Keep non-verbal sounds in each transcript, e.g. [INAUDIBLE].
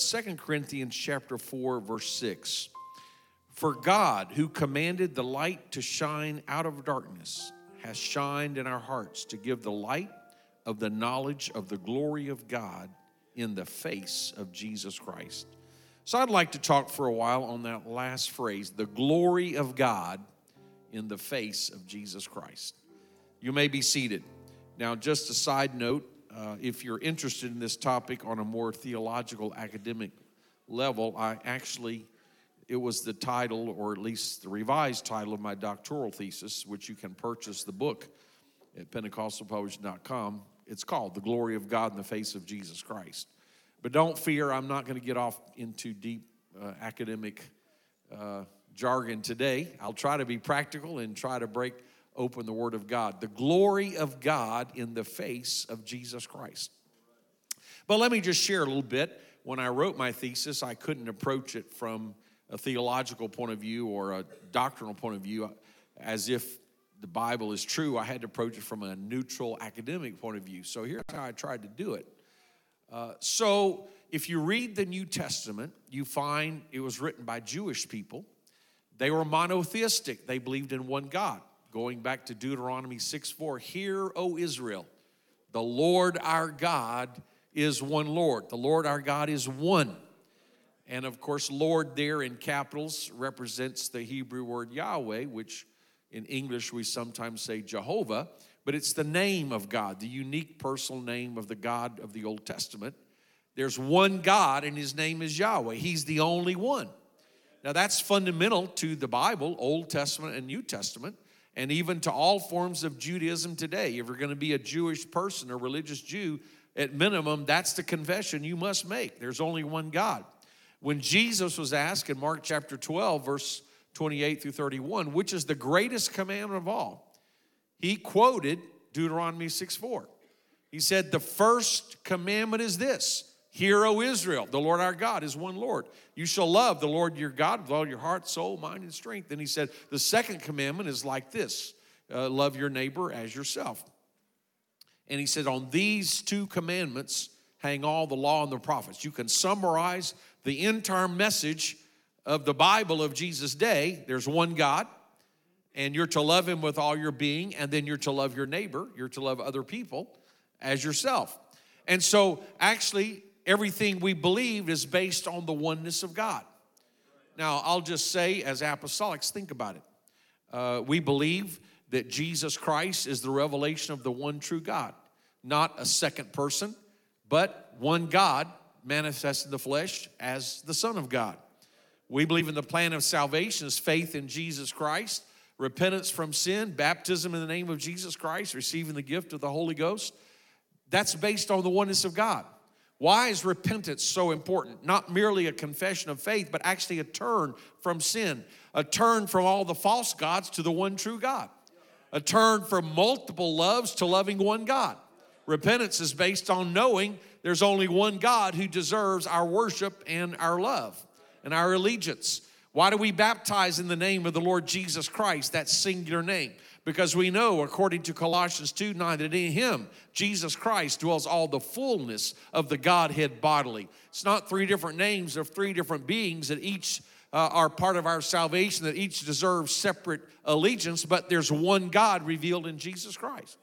2 Corinthians chapter 4 verse 6 For God who commanded the light to shine out of darkness has shined in our hearts to give the light of the knowledge of the glory of God in the face of Jesus Christ. So I'd like to talk for a while on that last phrase, the glory of God in the face of Jesus Christ. You may be seated. Now, just a side note, uh, if you're interested in this topic on a more theological academic level, I actually, it was the title, or at least the revised title of my doctoral thesis, which you can purchase the book at pentecostalpublishing.com. It's called The Glory of God in the Face of Jesus Christ. But don't fear, I'm not going to get off into deep uh, academic uh, jargon today. I'll try to be practical and try to break open the Word of God. The glory of God in the face of Jesus Christ. But let me just share a little bit. When I wrote my thesis, I couldn't approach it from a theological point of view or a doctrinal point of view as if the Bible is true. I had to approach it from a neutral academic point of view. So here's how I tried to do it. Uh, so if you read the New Testament, you find it was written by Jewish people. They were monotheistic, they believed in one God going back to Deuteronomy 6 4, Hear, O Israel, the Lord our God is one Lord. The Lord our God is one. And of course, Lord there in capitals represents the Hebrew word Yahweh, which in English we sometimes say Jehovah, but it's the name of God, the unique personal name of the God of the Old Testament. There's one God, and his name is Yahweh. He's the only one. Now, that's fundamental to the Bible, Old Testament and New Testament and even to all forms of Judaism today. If you're going to be a Jewish person, a religious Jew, at minimum, that's the confession you must make. There's only one God. When Jesus was asked in Mark chapter 12, verse 28 through 31, which is the greatest commandment of all, he quoted Deuteronomy 6 4. He said, The first commandment is this Hear, O Israel, the Lord our God is one Lord. You shall love the Lord your God with all your heart, soul, mind, and strength. Then he said, The second commandment is like this uh, love your neighbor as yourself. And he said, On these two commandments hang all the law and the prophets. You can summarize the entire message of the Bible of Jesus' day. There's one God, and you're to love him with all your being, and then you're to love your neighbor, you're to love other people as yourself. And so, actually, everything we believe is based on the oneness of God. Now, I'll just say, as apostolics, think about it. Uh, we believe that Jesus Christ is the revelation of the one true God, not a second person, but one God manifested in the flesh as the Son of God. We believe in the plan of salvation is faith in Jesus Christ, repentance from sin, baptism in the name of Jesus Christ, receiving the gift of the Holy Ghost. That's based on the oneness of God. Why is repentance so important? Not merely a confession of faith, but actually a turn from sin, a turn from all the false gods to the one true God, a turn from multiple loves to loving one God. Repentance is based on knowing there's only one God who deserves our worship and our love and our allegiance. Why do we baptize in the name of the Lord Jesus Christ, that singular name? Because we know, according to Colossians 2 9, that in Him, Jesus Christ, dwells all the fullness of the Godhead bodily. It's not three different names of three different beings that each uh, are part of our salvation, that each deserve separate allegiance, but there's one God revealed in Jesus Christ.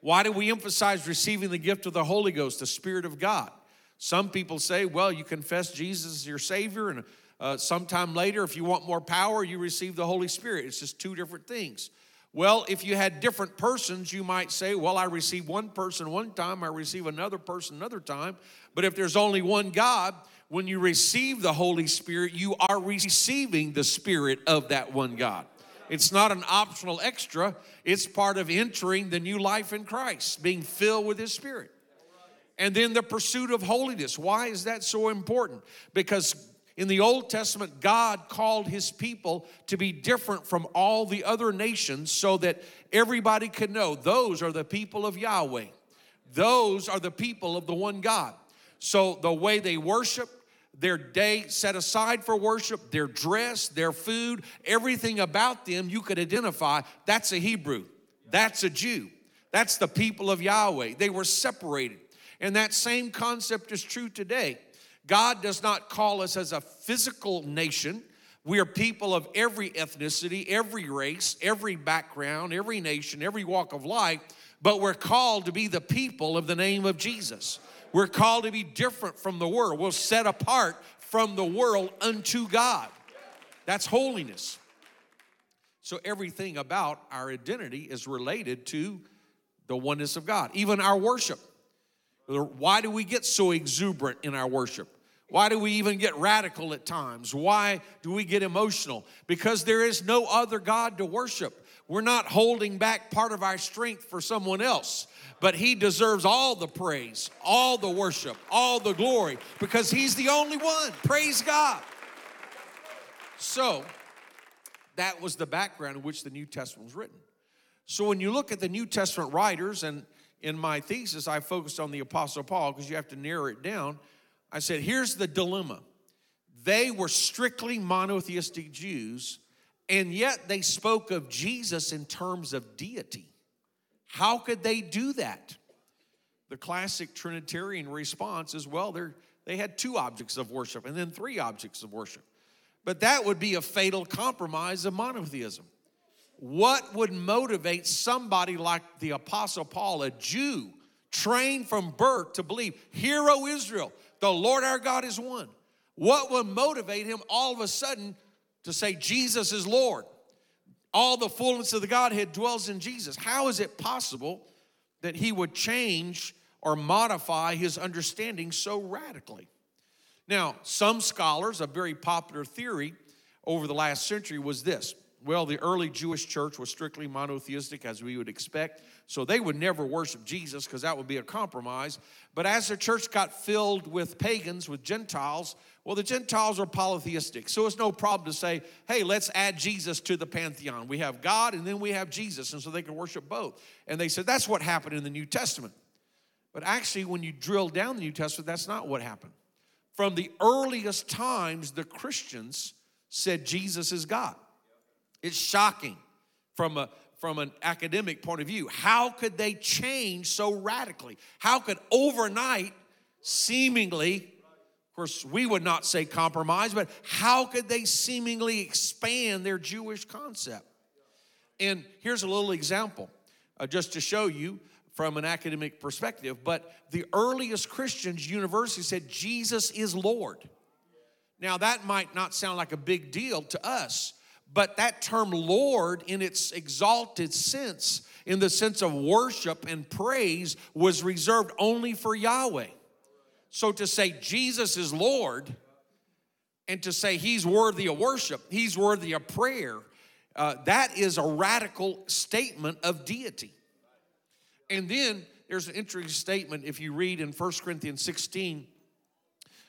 Why do we emphasize receiving the gift of the Holy Ghost, the Spirit of God? Some people say, well, you confess Jesus as your Savior, and uh, sometime later, if you want more power, you receive the Holy Spirit. It's just two different things. Well, if you had different persons, you might say, Well, I receive one person one time, I receive another person another time. But if there's only one God, when you receive the Holy Spirit, you are receiving the Spirit of that one God. It's not an optional extra, it's part of entering the new life in Christ, being filled with His Spirit. And then the pursuit of holiness. Why is that so important? Because in the Old Testament, God called his people to be different from all the other nations so that everybody could know those are the people of Yahweh. Those are the people of the one God. So the way they worship, their day set aside for worship, their dress, their food, everything about them you could identify that's a Hebrew, that's a Jew, that's the people of Yahweh. They were separated. And that same concept is true today. God does not call us as a physical nation. We are people of every ethnicity, every race, every background, every nation, every walk of life, but we're called to be the people of the name of Jesus. We're called to be different from the world. We're set apart from the world unto God. That's holiness. So everything about our identity is related to the oneness of God, even our worship. Why do we get so exuberant in our worship? Why do we even get radical at times? Why do we get emotional? Because there is no other God to worship. We're not holding back part of our strength for someone else, but He deserves all the praise, all the worship, all the glory, because He's the only one. Praise God. So, that was the background in which the New Testament was written. So, when you look at the New Testament writers, and in my thesis, I focused on the Apostle Paul because you have to narrow it down. I said, here's the dilemma. They were strictly monotheistic Jews, and yet they spoke of Jesus in terms of deity. How could they do that? The classic Trinitarian response is well, they had two objects of worship and then three objects of worship. But that would be a fatal compromise of monotheism. What would motivate somebody like the Apostle Paul, a Jew, trained from birth to believe, Hero Israel, the Lord our God is one? What would motivate him all of a sudden to say, Jesus is Lord? All the fullness of the Godhead dwells in Jesus. How is it possible that he would change or modify his understanding so radically? Now, some scholars, a very popular theory over the last century was this well, the early Jewish church was strictly monotheistic, as we would expect, so they would never worship Jesus because that would be a compromise. But as the church got filled with pagans, with Gentiles, well, the Gentiles are polytheistic, so it's no problem to say, hey, let's add Jesus to the pantheon. We have God and then we have Jesus, and so they can worship both. And they said that's what happened in the New Testament. But actually, when you drill down the New Testament, that's not what happened. From the earliest times, the Christians said Jesus is God. It's shocking from a from an academic point of view. How could they change so radically? How could overnight, seemingly, of course, we would not say compromise, but how could they seemingly expand their Jewish concept? And here's a little example, uh, just to show you from an academic perspective. But the earliest Christians, university said Jesus is Lord. Now, that might not sound like a big deal to us, but that term Lord, in its exalted sense, in the sense of worship and praise, was reserved only for Yahweh. So to say Jesus is Lord and to say he's worthy of worship, he's worthy of prayer, uh, that is a radical statement of deity. And then there's an interesting statement if you read in 1 Corinthians 16.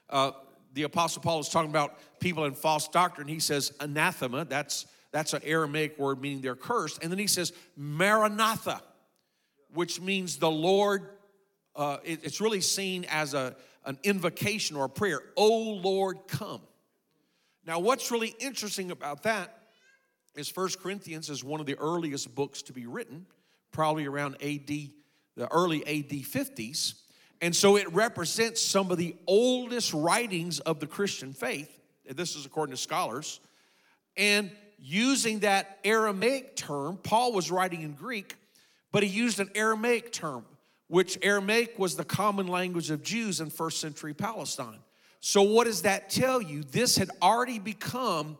Uh, the Apostle Paul is talking about people in false doctrine. He says anathema, that's, that's an Aramaic word meaning they're cursed. And then he says maranatha, which means the Lord, uh, it, it's really seen as a, an invocation or a prayer. Oh Lord, come. Now, what's really interesting about that is First Corinthians is one of the earliest books to be written, probably around AD, the early AD 50s. And so it represents some of the oldest writings of the Christian faith. This is according to scholars. And using that Aramaic term, Paul was writing in Greek, but he used an Aramaic term, which Aramaic was the common language of Jews in first century Palestine. So, what does that tell you? This had already become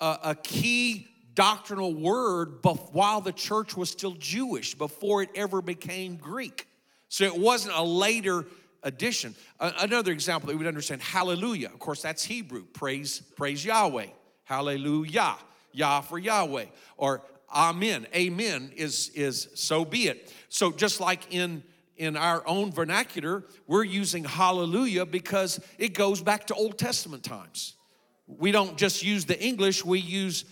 a, a key doctrinal word while the church was still Jewish, before it ever became Greek. So it wasn't a later addition. another example that we would understand hallelujah. Of course, that's Hebrew. Praise, praise Yahweh. Hallelujah. Yah for Yahweh. Or amen. Amen is, is so be it. So just like in in our own vernacular, we're using hallelujah because it goes back to Old Testament times. We don't just use the English, we use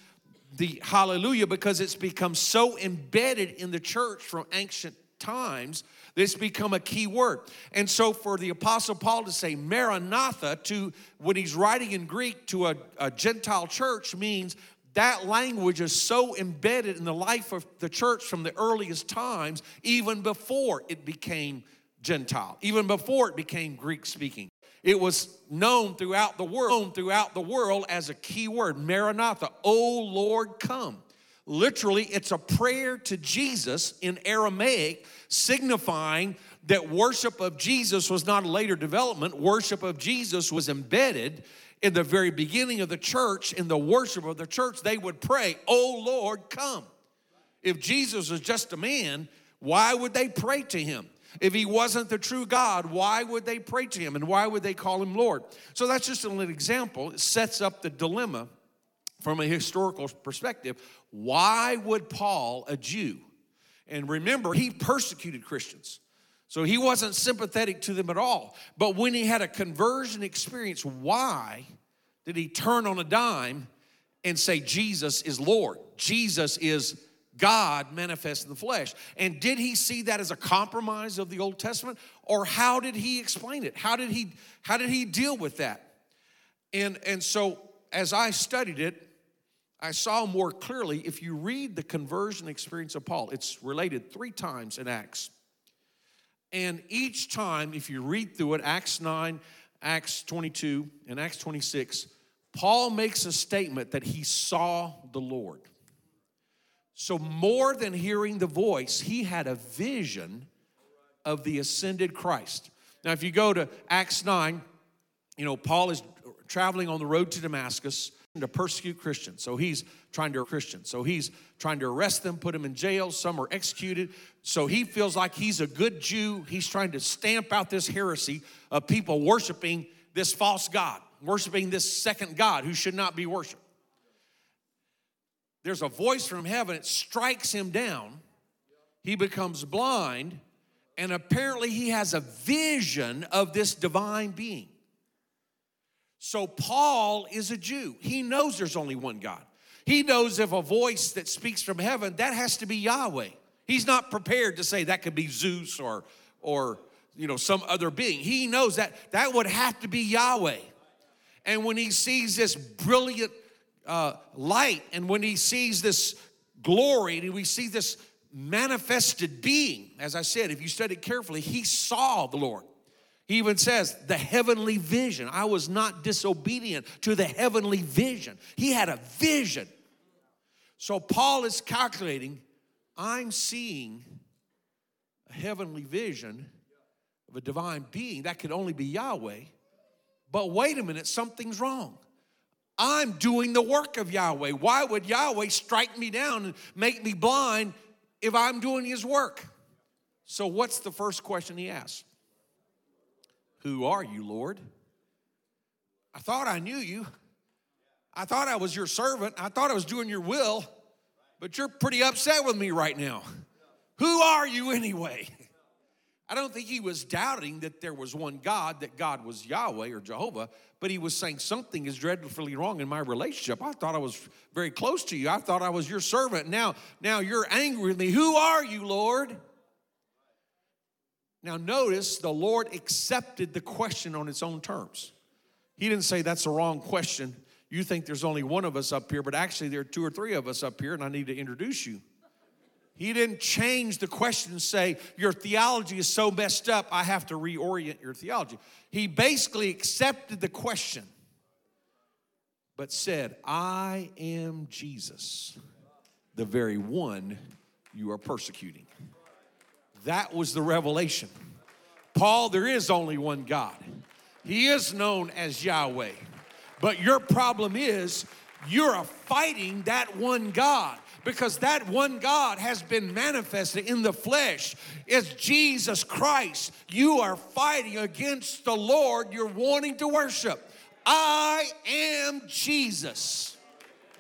the hallelujah because it's become so embedded in the church from ancient times this become a key word. And so for the apostle paul to say maranatha to when he's writing in greek to a, a gentile church means that language is so embedded in the life of the church from the earliest times even before it became gentile even before it became greek speaking. It was known throughout the world throughout the world as a key word maranatha. O lord come Literally, it's a prayer to Jesus in Aramaic, signifying that worship of Jesus was not a later development. Worship of Jesus was embedded in the very beginning of the church. In the worship of the church, they would pray, Oh Lord, come. If Jesus was just a man, why would they pray to him? If he wasn't the true God, why would they pray to him and why would they call him Lord? So that's just an example. It sets up the dilemma from a historical perspective, why would Paul, a Jew, and remember, he persecuted Christians. So he wasn't sympathetic to them at all. But when he had a conversion experience, why did he turn on a dime and say, Jesus is Lord? Jesus is God manifest in the flesh. And did he see that as a compromise of the Old Testament? Or how did he explain it? How did he, how did he deal with that? And, and so as I studied it, I saw more clearly if you read the conversion experience of Paul, it's related three times in Acts. And each time, if you read through it, Acts 9, Acts 22, and Acts 26, Paul makes a statement that he saw the Lord. So, more than hearing the voice, he had a vision of the ascended Christ. Now, if you go to Acts 9, you know, Paul is traveling on the road to Damascus to persecute Christians. So he's trying to Christian. So he's trying to arrest them, put them in jail. Some are executed. So he feels like he's a good Jew. He's trying to stamp out this heresy of people worshiping this false God, worshiping this second God who should not be worshiped. There's a voice from heaven, it strikes him down. He becomes blind, and apparently he has a vision of this divine being. So Paul is a Jew. He knows there's only one God. He knows if a voice that speaks from heaven, that has to be Yahweh. He's not prepared to say that could be Zeus or or you know some other being. He knows that that would have to be Yahweh. And when he sees this brilliant uh, light, and when he sees this glory, and we see this manifested being, as I said, if you study carefully, he saw the Lord. He even says, the heavenly vision. I was not disobedient to the heavenly vision. He had a vision. So Paul is calculating, I'm seeing a heavenly vision of a divine being. That could only be Yahweh. But wait a minute, something's wrong. I'm doing the work of Yahweh. Why would Yahweh strike me down and make me blind if I'm doing his work? So, what's the first question he asks? Who are you, Lord? I thought I knew you. I thought I was your servant. I thought I was doing your will, but you're pretty upset with me right now. Who are you anyway? [LAUGHS] I don't think he was doubting that there was one God, that God was Yahweh or Jehovah, but he was saying something is dreadfully wrong in my relationship. I thought I was very close to you. I thought I was your servant. Now, now you're angry with me. Who are you, Lord? Now, notice the Lord accepted the question on its own terms. He didn't say that's a wrong question. You think there's only one of us up here, but actually there are two or three of us up here, and I need to introduce you. He didn't change the question and say, Your theology is so messed up, I have to reorient your theology. He basically accepted the question, but said, I am Jesus, the very one you are persecuting. That was the revelation. Paul, there is only one God. He is known as Yahweh. But your problem is you're fighting that one God because that one God has been manifested in the flesh is Jesus Christ. You are fighting against the Lord you're wanting to worship. I am Jesus.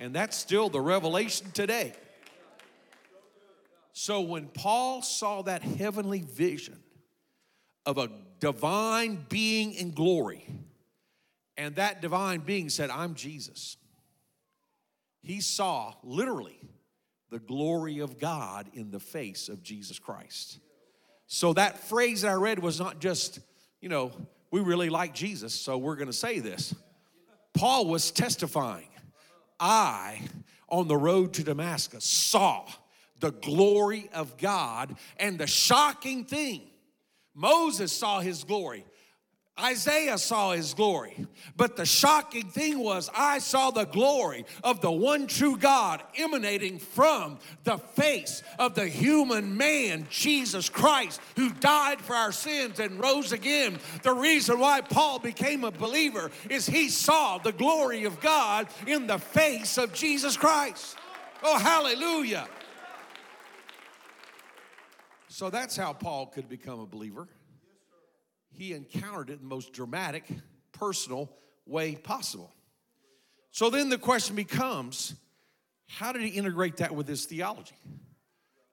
And that's still the revelation today. So when Paul saw that heavenly vision, of a divine being in glory. And that divine being said, I'm Jesus. He saw literally the glory of God in the face of Jesus Christ. So that phrase that I read was not just, you know, we really like Jesus, so we're going to say this. Paul was testifying. I, on the road to Damascus, saw the glory of God and the shocking thing. Moses saw his glory. Isaiah saw his glory. But the shocking thing was, I saw the glory of the one true God emanating from the face of the human man, Jesus Christ, who died for our sins and rose again. The reason why Paul became a believer is he saw the glory of God in the face of Jesus Christ. Oh, hallelujah. So that's how Paul could become a believer he encountered it in the most dramatic, personal way possible. So then the question becomes how did he integrate that with his theology?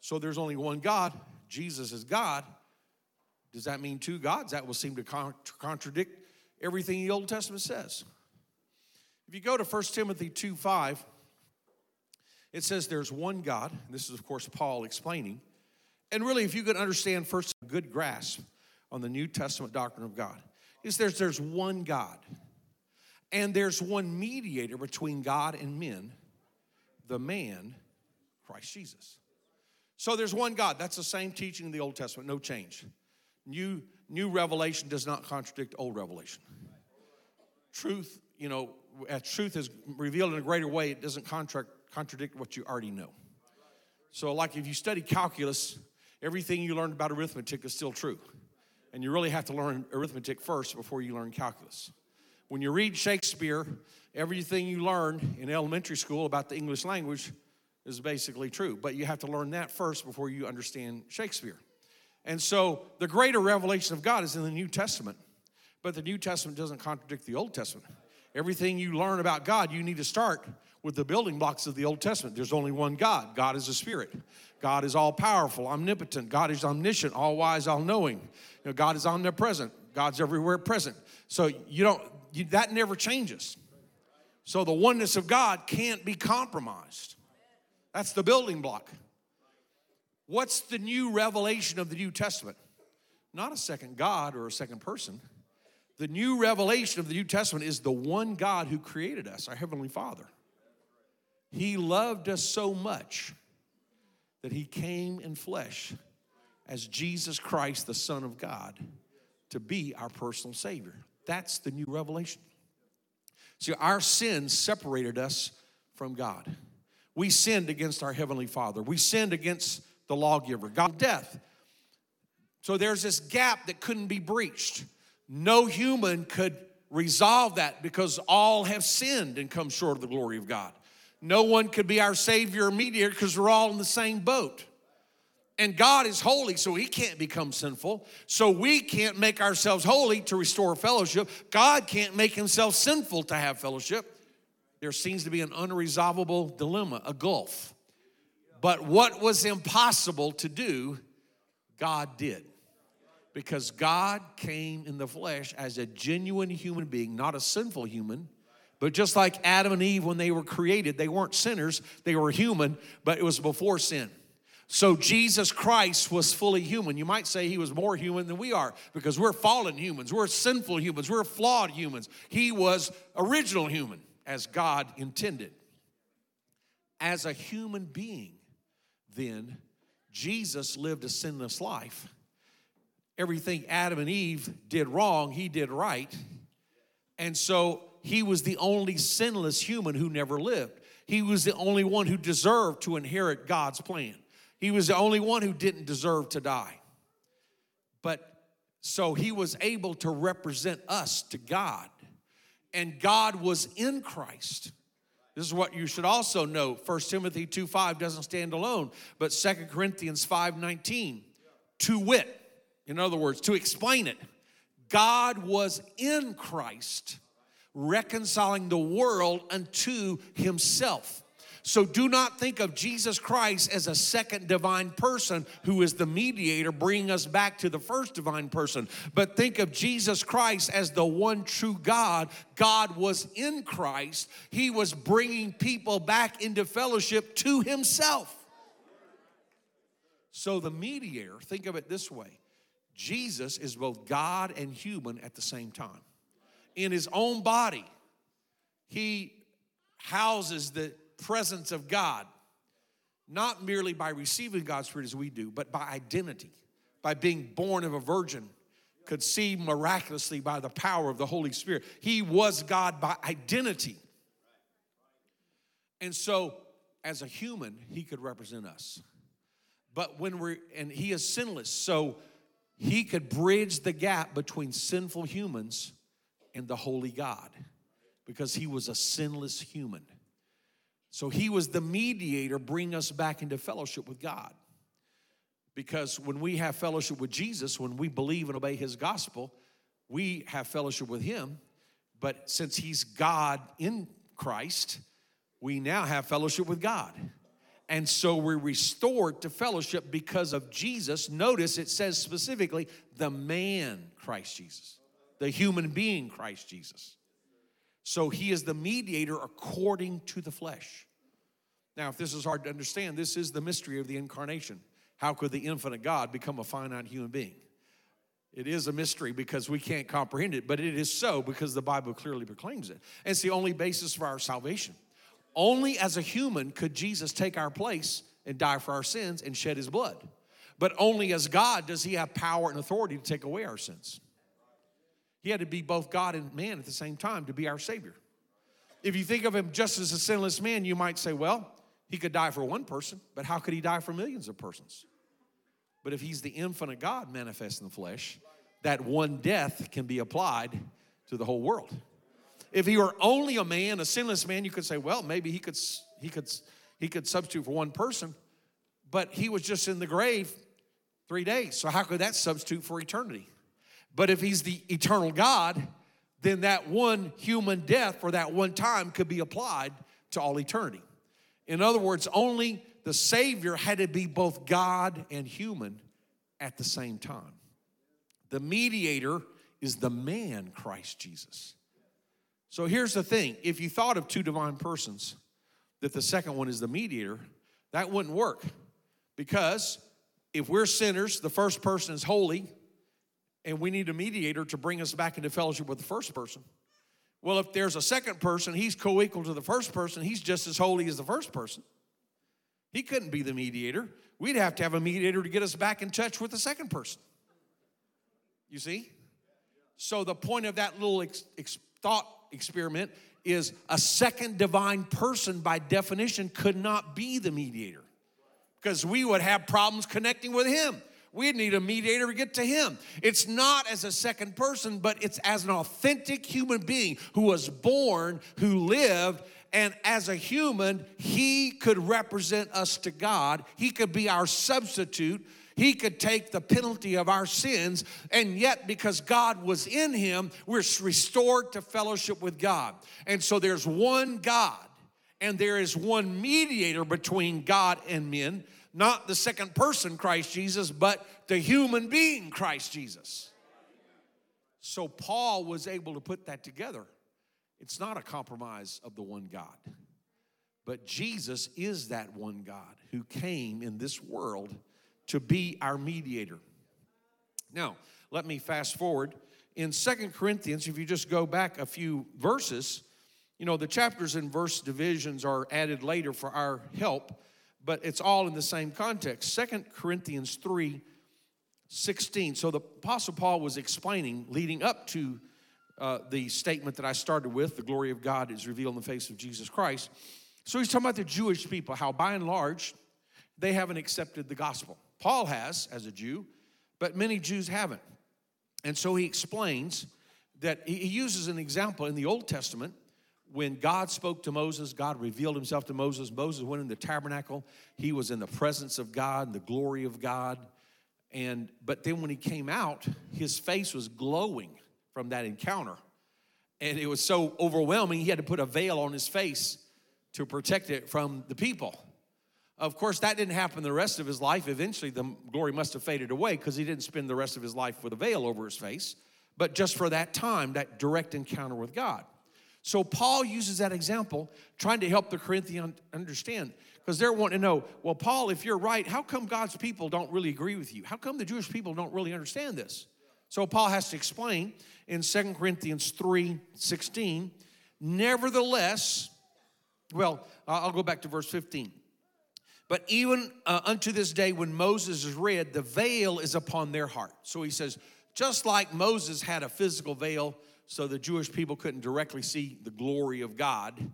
So there's only one God, Jesus is God. Does that mean two gods? That will seem to con- contradict everything the Old Testament says. If you go to 1 Timothy 2 5, it says there's one God. This is, of course, Paul explaining. And really, if you could understand first a good grasp on the New Testament doctrine of God is there's, there's one God, and there's one mediator between God and men, the man, Christ Jesus. So there's one God. That's the same teaching in the Old Testament, no change. New, new revelation does not contradict old revelation. Truth, you know, as truth is revealed in a greater way, it doesn't contradict what you already know. So, like if you study calculus, everything you learned about arithmetic is still true and you really have to learn arithmetic first before you learn calculus. When you read Shakespeare, everything you learn in elementary school about the English language is basically true, but you have to learn that first before you understand Shakespeare. And so the greater revelation of God is in the New Testament, but the New Testament doesn't contradict the Old Testament. Everything you learn about God, you need to start with the building blocks of the Old Testament. There's only one God. God is a spirit. God is all powerful, omnipotent. God is omniscient, all wise, all knowing. You know, God is omnipresent. God's everywhere present. So you don't you, that never changes. So the oneness of God can't be compromised. That's the building block. What's the new revelation of the New Testament? Not a second God or a second person. The new revelation of the New Testament is the one God who created us, our Heavenly Father. He loved us so much that he came in flesh as Jesus Christ, the Son of God, to be our personal Savior. That's the new revelation. See, our sins separated us from God. We sinned against our Heavenly Father, we sinned against the lawgiver, God, death. So there's this gap that couldn't be breached. No human could resolve that because all have sinned and come short of the glory of God. No one could be our Savior or mediator because we're all in the same boat. And God is holy, so He can't become sinful. So we can't make ourselves holy to restore fellowship. God can't make Himself sinful to have fellowship. There seems to be an unresolvable dilemma, a gulf. But what was impossible to do, God did. Because God came in the flesh as a genuine human being, not a sinful human but just like Adam and Eve, when they were created, they weren't sinners, they were human, but it was before sin. So Jesus Christ was fully human. You might say he was more human than we are because we're fallen humans, we're sinful humans, we're flawed humans. He was original human as God intended. As a human being, then, Jesus lived a sinless life. Everything Adam and Eve did wrong, he did right. And so he was the only sinless human who never lived. He was the only one who deserved to inherit God's plan. He was the only one who didn't deserve to die. But so he was able to represent us to God. And God was in Christ. This is what you should also know. 1 Timothy 2 5 doesn't stand alone, but 2 Corinthians 5 19. To wit, in other words, to explain it, God was in Christ reconciling the world unto himself. So do not think of Jesus Christ as a second divine person who is the mediator, bringing us back to the first divine person, but think of Jesus Christ as the one true God. God was in Christ, He was bringing people back into fellowship to Himself. So the mediator, think of it this way Jesus is both God and human at the same time. In His own body, He houses the presence of God, not merely by receiving God's Spirit as we do, but by identity, by being born of a virgin, conceived miraculously by the power of the Holy Spirit. He was God by identity. And so, as a human, he could represent us. But when we're, and he is sinless, so he could bridge the gap between sinful humans and the holy God because he was a sinless human. So he was the mediator, bring us back into fellowship with God. Because when we have fellowship with Jesus, when we believe and obey his gospel, we have fellowship with him. But since he's God in Christ, we now have fellowship with God. And so we're restored to fellowship because of Jesus. Notice it says specifically the man Christ Jesus, the human being Christ Jesus. So he is the mediator according to the flesh. Now, if this is hard to understand, this is the mystery of the incarnation. How could the infinite God become a finite human being? It is a mystery because we can't comprehend it, but it is so because the Bible clearly proclaims it. It's the only basis for our salvation. Only as a human could Jesus take our place and die for our sins and shed his blood. But only as God does he have power and authority to take away our sins. He had to be both God and man at the same time to be our Savior. If you think of him just as a sinless man, you might say, well, he could die for one person, but how could he die for millions of persons? But if he's the infinite God manifest in the flesh, that one death can be applied to the whole world. If he were only a man, a sinless man, you could say, well, maybe he could he could he could substitute for one person, but he was just in the grave three days. So how could that substitute for eternity? But if he's the eternal God, then that one human death for that one time could be applied to all eternity. In other words, only the Savior had to be both God and human at the same time. The mediator is the man, Christ Jesus. So here's the thing if you thought of two divine persons, that the second one is the mediator, that wouldn't work. Because if we're sinners, the first person is holy, and we need a mediator to bring us back into fellowship with the first person. Well, if there's a second person, he's co equal to the first person, he's just as holy as the first person. He couldn't be the mediator. We'd have to have a mediator to get us back in touch with the second person. You see? So, the point of that little ex- ex- thought experiment is a second divine person, by definition, could not be the mediator because we would have problems connecting with him. We need a mediator to get to him. It's not as a second person, but it's as an authentic human being who was born, who lived, and as a human, he could represent us to God. He could be our substitute. He could take the penalty of our sins, and yet, because God was in him, we're restored to fellowship with God. And so there's one God, and there is one mediator between God and men not the second person Christ Jesus, but the human being Christ Jesus. So Paul was able to put that together. It's not a compromise of the one God, but Jesus is that one God who came in this world to be our mediator. Now, let me fast forward. In Second Corinthians, if you just go back a few verses, you know, the chapters and verse divisions are added later for our help but it's all in the same context. Second Corinthians 3 16. So the Apostle Paul was explaining, leading up to uh, the statement that I started with the glory of God is revealed in the face of Jesus Christ. So he's talking about the Jewish people, how by and large they haven't accepted the gospel. Paul has as a Jew, but many Jews haven't. And so he explains that he uses an example in the Old Testament when God spoke to Moses, God revealed himself to Moses. Moses went in the tabernacle. He was in the presence of God, and the glory of God. And but then when he came out, his face was glowing from that encounter. And it was so overwhelming, he had to put a veil on his face to protect it from the people. Of course, that didn't happen the rest of his life. Eventually, the glory must have faded away because he didn't spend the rest of his life with a veil over his face, but just for that time, that direct encounter with God. So, Paul uses that example trying to help the Corinthians understand because they're wanting to know, well, Paul, if you're right, how come God's people don't really agree with you? How come the Jewish people don't really understand this? So, Paul has to explain in 2 Corinthians 3 16, nevertheless, well, I'll go back to verse 15. But even uh, unto this day, when Moses is read, the veil is upon their heart. So he says, just like Moses had a physical veil so the Jewish people couldn't directly see the glory of God,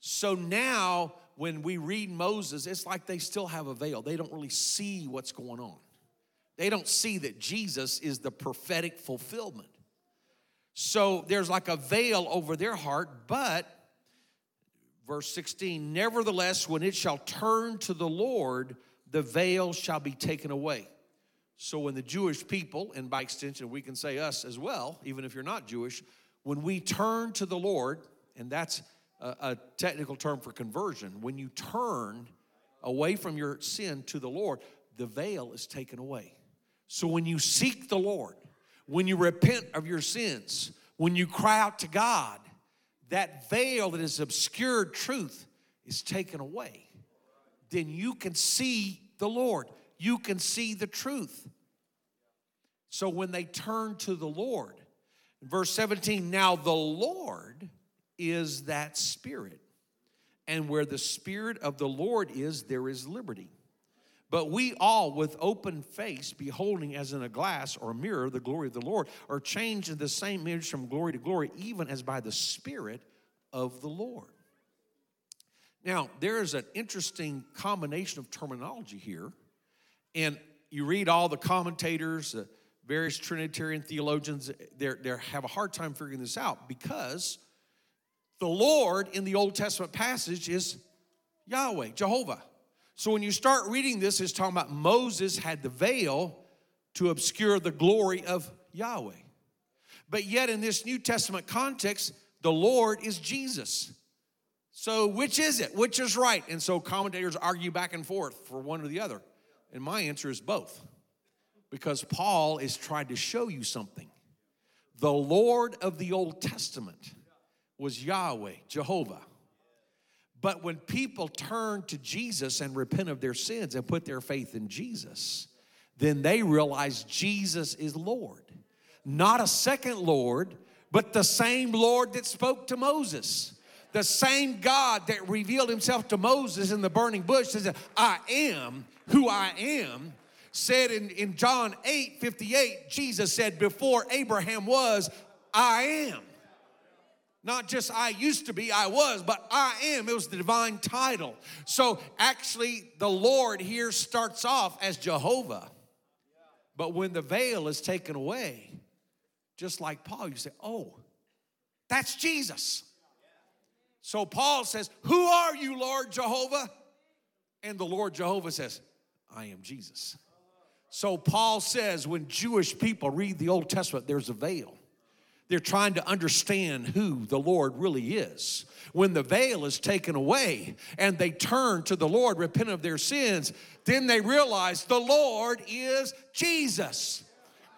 so now when we read Moses, it's like they still have a veil. They don't really see what's going on. They don't see that Jesus is the prophetic fulfillment. So there's like a veil over their heart, but verse 16, nevertheless, when it shall turn to the Lord, the veil shall be taken away. So when the Jewish people, and by extension, we can say us as well, even if you're not Jewish, when we turn to the Lord, and that's a, a technical term for conversion, when you turn away from your sin to the Lord, the veil is taken away. So when you seek the Lord, when you repent of your sins, when you cry out to God, that veil that is obscured truth is taken away. Then you can see the Lord. You can see the truth. So when they turn to the Lord, verse 17, now the Lord is that Spirit. And where the Spirit of the Lord is, there is liberty. But we all, with open face, beholding as in a glass or a mirror the glory of the Lord, are changed in the same image from glory to glory, even as by the Spirit of the Lord. Now, there is an interesting combination of terminology here. And you read all the commentators, uh, various Trinitarian theologians, they have a hard time figuring this out because the Lord in the Old Testament passage is Yahweh, Jehovah. So when you start reading this, it's talking about Moses had the veil to obscure the glory of Yahweh. But yet, in this New Testament context, the Lord is Jesus. So, which is it? Which is right? And so, commentators argue back and forth for one or the other. And my answer is both. Because Paul is trying to show you something. The Lord of the Old Testament was Yahweh, Jehovah. But when people turn to Jesus and repent of their sins and put their faith in Jesus, then they realize Jesus is Lord. Not a second Lord, but the same Lord that spoke to Moses. The same God that revealed himself to Moses in the burning bush says, I am who I am. Said in, in John 8 58, Jesus said, Before Abraham was, I am. Not just I used to be, I was, but I am. It was the divine title. So actually, the Lord here starts off as Jehovah. But when the veil is taken away, just like Paul, you say, oh, that's Jesus. So Paul says, Who are you, Lord Jehovah? And the Lord Jehovah says, I am Jesus. So Paul says, when Jewish people read the Old Testament, there's a veil. They're trying to understand who the Lord really is. When the veil is taken away and they turn to the Lord, repent of their sins, then they realize the Lord is Jesus.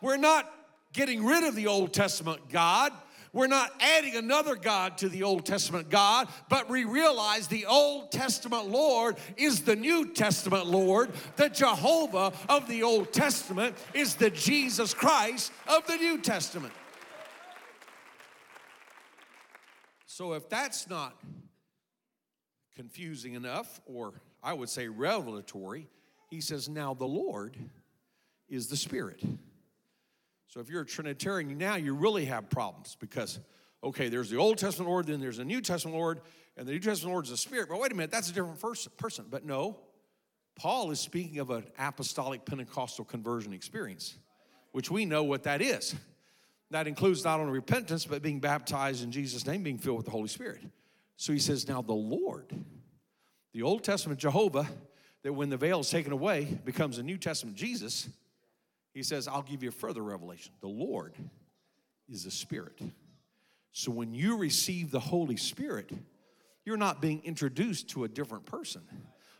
We're not getting rid of the Old Testament God. We're not adding another God to the Old Testament God, but we realize the Old Testament Lord is the New Testament Lord. The Jehovah of the Old Testament is the Jesus Christ of the New Testament. So if that's not confusing enough, or I would say revelatory, he says, Now the Lord is the Spirit. So if you're a Trinitarian now, you really have problems because, okay, there's the Old Testament Lord, then there's a New Testament Lord, and the New Testament Lord is the Spirit. But wait a minute, that's a different person. But no, Paul is speaking of an apostolic Pentecostal conversion experience, which we know what that is. That includes not only repentance, but being baptized in Jesus' name, being filled with the Holy Spirit. So he says, Now the Lord, the Old Testament Jehovah, that when the veil is taken away becomes a New Testament Jesus, he says, I'll give you a further revelation. The Lord is the Spirit. So when you receive the Holy Spirit, you're not being introduced to a different person.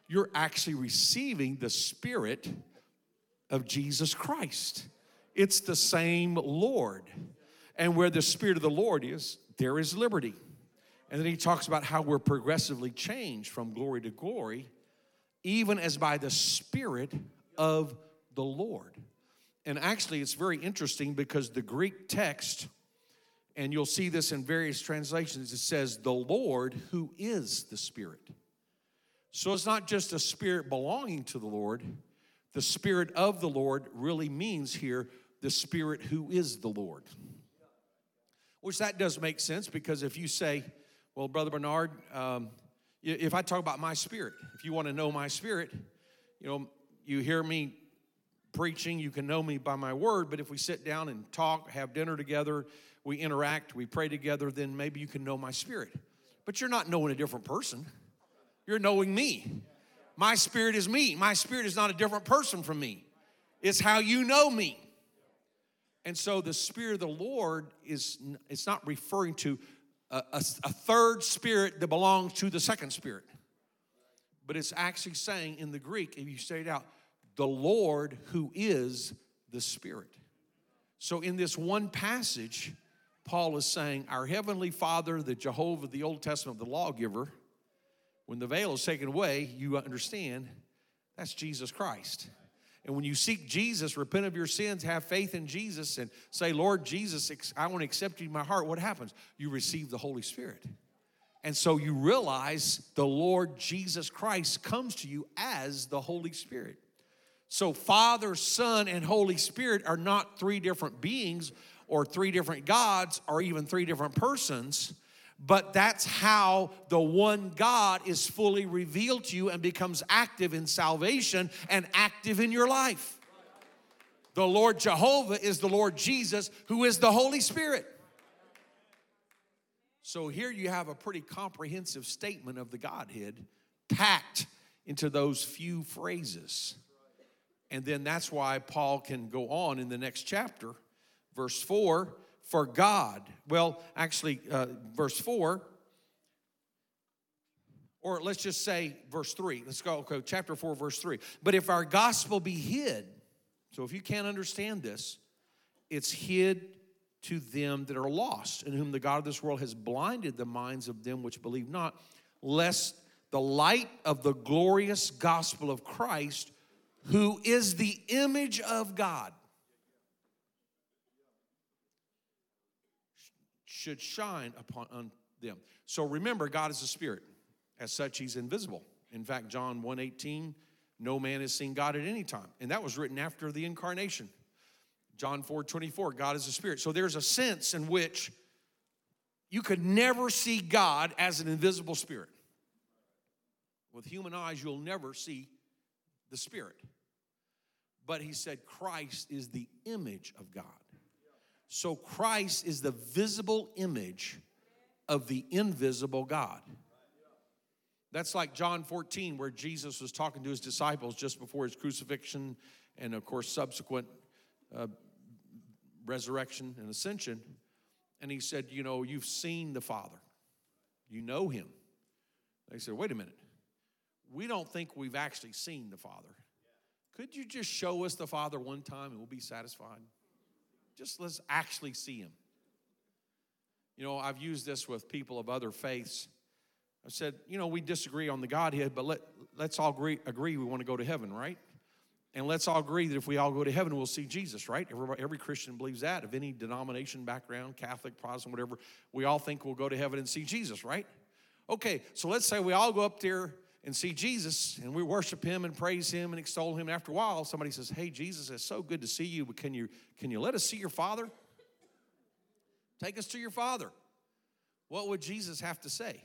You're actually receiving the Spirit of Jesus Christ. It's the same Lord. And where the Spirit of the Lord is, there is liberty. And then he talks about how we're progressively changed from glory to glory, even as by the Spirit of the Lord. And actually, it's very interesting because the Greek text, and you'll see this in various translations, it says, the Lord who is the Spirit. So it's not just a spirit belonging to the Lord, the Spirit of the Lord really means here the Spirit who is the Lord. Which that does make sense because if you say, well, Brother Bernard, um, if I talk about my spirit, if you want to know my spirit, you know, you hear me preaching, you can know me by my word, but if we sit down and talk, have dinner together, we interact, we pray together, then maybe you can know my spirit. But you're not knowing a different person, you're knowing me. My spirit is me. My spirit is not a different person from me. It's how you know me. And so the spirit of the Lord is it's not referring to a, a, a third spirit that belongs to the second spirit. But it's actually saying in the Greek, if you say it out, the Lord who is the Spirit. So in this one passage, Paul is saying, Our Heavenly Father, the Jehovah, the Old Testament, the lawgiver, when the veil is taken away, you understand that's Jesus Christ. And when you seek Jesus, repent of your sins, have faith in Jesus, and say, Lord Jesus, I want to accept you in my heart, what happens? You receive the Holy Spirit. And so you realize the Lord Jesus Christ comes to you as the Holy Spirit. So, Father, Son, and Holy Spirit are not three different beings or three different gods or even three different persons, but that's how the one God is fully revealed to you and becomes active in salvation and active in your life. The Lord Jehovah is the Lord Jesus, who is the Holy Spirit. So here you have a pretty comprehensive statement of the Godhead packed into those few phrases. And then that's why Paul can go on in the next chapter, verse 4 for God. Well, actually, uh, verse 4, or let's just say verse 3. Let's go, okay, chapter 4, verse 3. But if our gospel be hid, so if you can't understand this, it's hid to them that are lost, in whom the God of this world has blinded the minds of them which believe not, lest the light of the glorious gospel of Christ who is the image of God, should shine upon them. So remember, God is a spirit. As such, he's invisible. In fact, John 1:18, no man has seen God at any time. And that was written after the incarnation. John 4:24, God is a spirit. So there's a sense in which you could never see God as an invisible spirit. With human eyes, you'll never see the Spirit. But he said Christ is the image of God. So Christ is the visible image of the invisible God. That's like John 14, where Jesus was talking to his disciples just before his crucifixion and, of course, subsequent uh, resurrection and ascension. And he said, You know, you've seen the Father, you know him. They said, Wait a minute we don't think we've actually seen the Father. Could you just show us the Father one time and we'll be satisfied? Just let's actually see Him. You know, I've used this with people of other faiths. I said, you know, we disagree on the Godhead, but let, let's all agree, agree we want to go to heaven, right? And let's all agree that if we all go to heaven, we'll see Jesus, right? Everybody, every Christian believes that, of any denomination background, Catholic, Protestant, whatever. We all think we'll go to heaven and see Jesus, right? Okay, so let's say we all go up there and see Jesus and we worship him and praise him and extol him. And after a while, somebody says, Hey, Jesus, it's so good to see you, but can you, can you let us see your Father? Take us to your Father. What would Jesus have to say?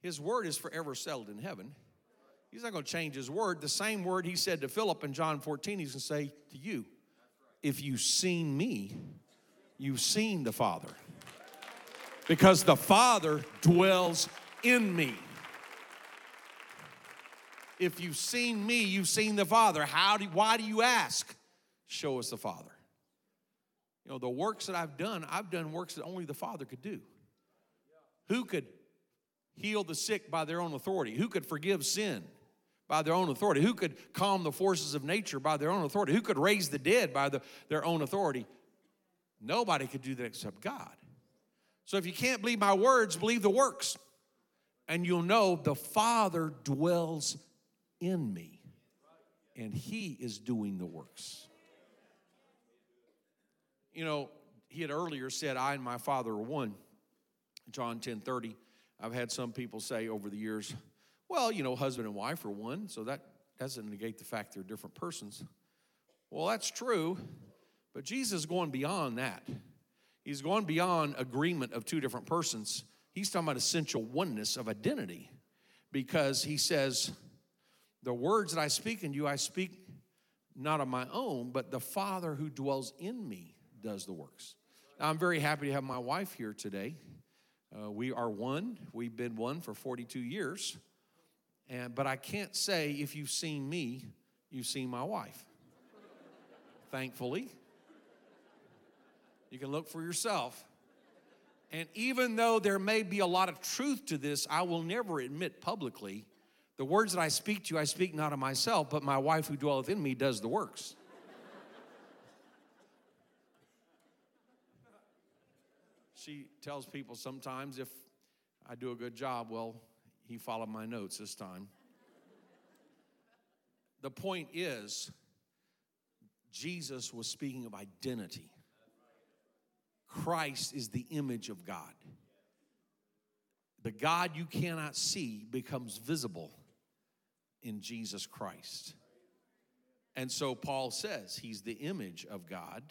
His word is forever settled in heaven. He's not going to change his word. The same word he said to Philip in John 14, he's going to say to you, If you've seen me, you've seen the Father. Because the Father dwells in me. If you've seen me, you've seen the Father. How do, why do you ask? Show us the Father. You know, the works that I've done, I've done works that only the Father could do. Who could heal the sick by their own authority? Who could forgive sin by their own authority? Who could calm the forces of nature by their own authority? Who could raise the dead by the, their own authority? Nobody could do that except God. So if you can't believe my words, believe the works. And you'll know the Father dwells in me, and He is doing the works. You know, he had earlier said, I and my Father are one. John 10 30. I've had some people say over the years, well, you know, husband and wife are one, so that doesn't negate the fact they're different persons. Well, that's true, but Jesus is going beyond that. He's going beyond agreement of two different persons. He's talking about essential oneness of identity because he says, The words that I speak in you, I speak not of my own, but the Father who dwells in me does the works. Now, I'm very happy to have my wife here today. Uh, we are one. We've been one for 42 years. And, but I can't say if you've seen me, you've seen my wife. Thankfully, you can look for yourself. And even though there may be a lot of truth to this, I will never admit publicly the words that I speak to you, I speak not of myself, but my wife who dwelleth in me does the works. she tells people sometimes if I do a good job, well, he followed my notes this time. the point is, Jesus was speaking of identity. Christ is the image of God. The God you cannot see becomes visible in Jesus Christ. And so Paul says he's the image of God.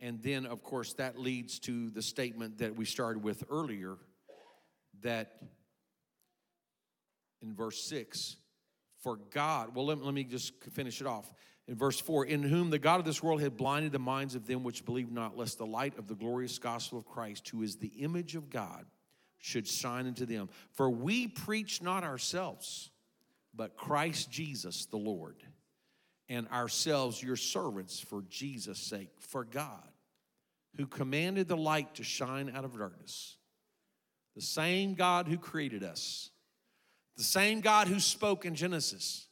And then, of course, that leads to the statement that we started with earlier that in verse 6 for God, well, let, let me just finish it off. In verse 4, in whom the God of this world had blinded the minds of them which believe not, lest the light of the glorious gospel of Christ, who is the image of God, should shine into them. For we preach not ourselves, but Christ Jesus the Lord, and ourselves your servants for Jesus' sake, for God who commanded the light to shine out of darkness, the same God who created us, the same God who spoke in Genesis,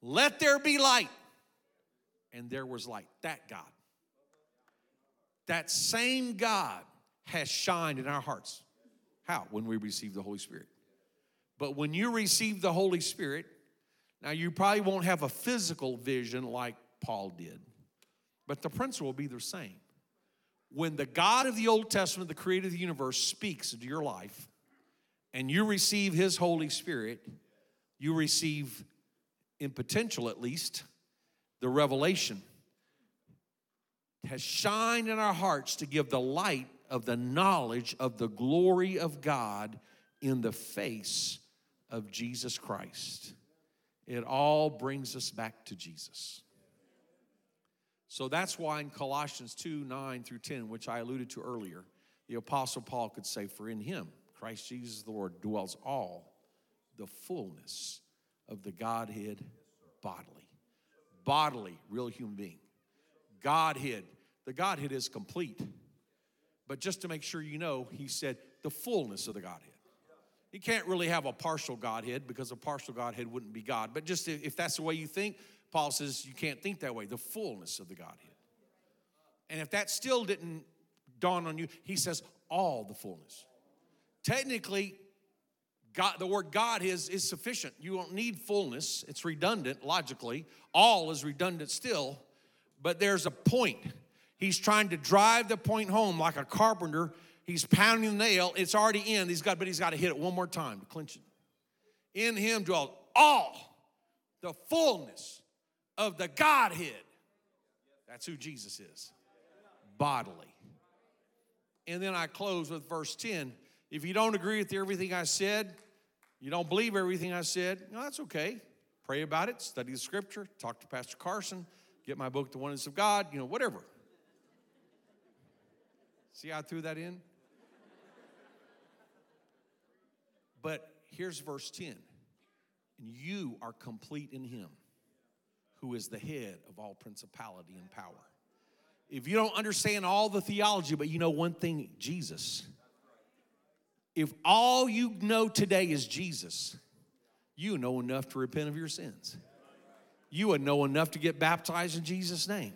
let there be light. And there was light. That God. That same God has shined in our hearts. How? When we receive the Holy Spirit. But when you receive the Holy Spirit, now you probably won't have a physical vision like Paul did, but the principle will be the same. When the God of the Old Testament, the creator of the universe, speaks into your life and you receive his Holy Spirit, you receive, in potential at least, the revelation has shined in our hearts to give the light of the knowledge of the glory of God in the face of Jesus Christ. It all brings us back to Jesus. So that's why in Colossians 2 9 through 10, which I alluded to earlier, the Apostle Paul could say, For in him, Christ Jesus the Lord, dwells all the fullness of the Godhead bodily. Bodily, real human being. Godhead. The Godhead is complete. But just to make sure you know, he said the fullness of the Godhead. You can't really have a partial Godhead because a partial Godhead wouldn't be God. But just if that's the way you think, Paul says you can't think that way, the fullness of the Godhead. And if that still didn't dawn on you, he says all the fullness. Technically, God, the word God is, is sufficient. You don't need fullness, it's redundant logically. All is redundant still, but there's a point. He's trying to drive the point home like a carpenter. He's pounding the nail. It's already in. He's got, but he's got to hit it one more time to clinch it. In him dwells all the fullness of the Godhead. That's who Jesus is, bodily. And then I close with verse 10. If you don't agree with everything I said, you don't believe everything I said, no, that's okay. Pray about it, study the scripture, talk to Pastor Carson, get my book, The Oneness of God, you know, whatever. See how I threw that in? But here's verse 10 and you are complete in him who is the head of all principality and power. If you don't understand all the theology, but you know one thing Jesus, if all you know today is Jesus, you know enough to repent of your sins. You would know enough to get baptized in Jesus' name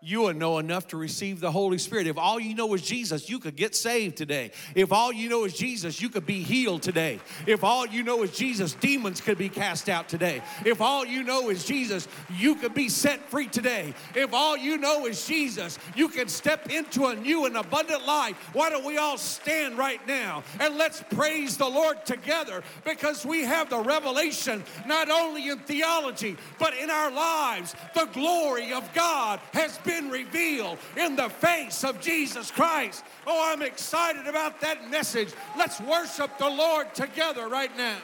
you would know enough to receive the Holy Spirit. If all you know is Jesus, you could get saved today. If all you know is Jesus, you could be healed today. If all you know is Jesus, demons could be cast out today. If all you know is Jesus, you could be set free today. If all you know is Jesus, you can step into a new and abundant life. Why don't we all stand right now and let's praise the Lord together because we have the revelation not only in theology, but in our lives. The glory of God has been revealed in the face of Jesus Christ. Oh, I'm excited about that message. Let's worship the Lord together right now.